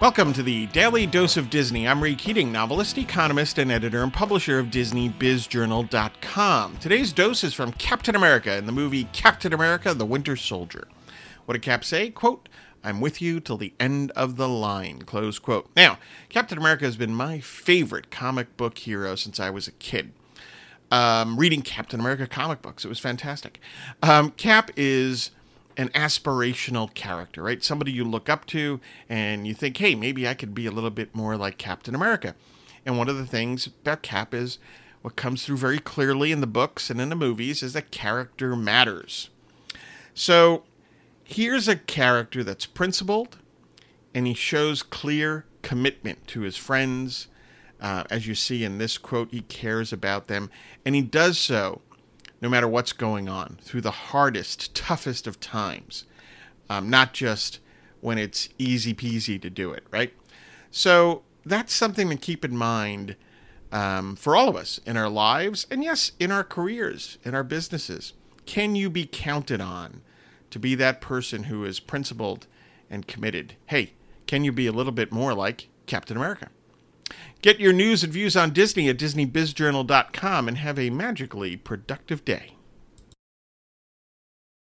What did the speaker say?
Welcome to the Daily Dose of Disney. I'm Ray Keating, novelist, economist, and editor and publisher of DisneyBizJournal.com. Today's dose is from Captain America in the movie Captain America the Winter Soldier. What did Cap say? Quote, I'm with you till the end of the line. Close quote. Now, Captain America has been my favorite comic book hero since I was a kid. Um, reading Captain America comic books, it was fantastic. Um, Cap is an aspirational character, right? Somebody you look up to and you think, hey, maybe I could be a little bit more like Captain America. And one of the things about Cap is what comes through very clearly in the books and in the movies is that character matters. So here's a character that's principled and he shows clear commitment to his friends. Uh, as you see in this quote, he cares about them and he does so no matter what's going on, through the hardest, toughest of times, um, not just when it's easy peasy to do it, right? So that's something to keep in mind um, for all of us in our lives, and yes, in our careers, in our businesses. Can you be counted on to be that person who is principled and committed? Hey, can you be a little bit more like Captain America? Get your news and views on Disney at DisneyBizJournal.com and have a magically productive day.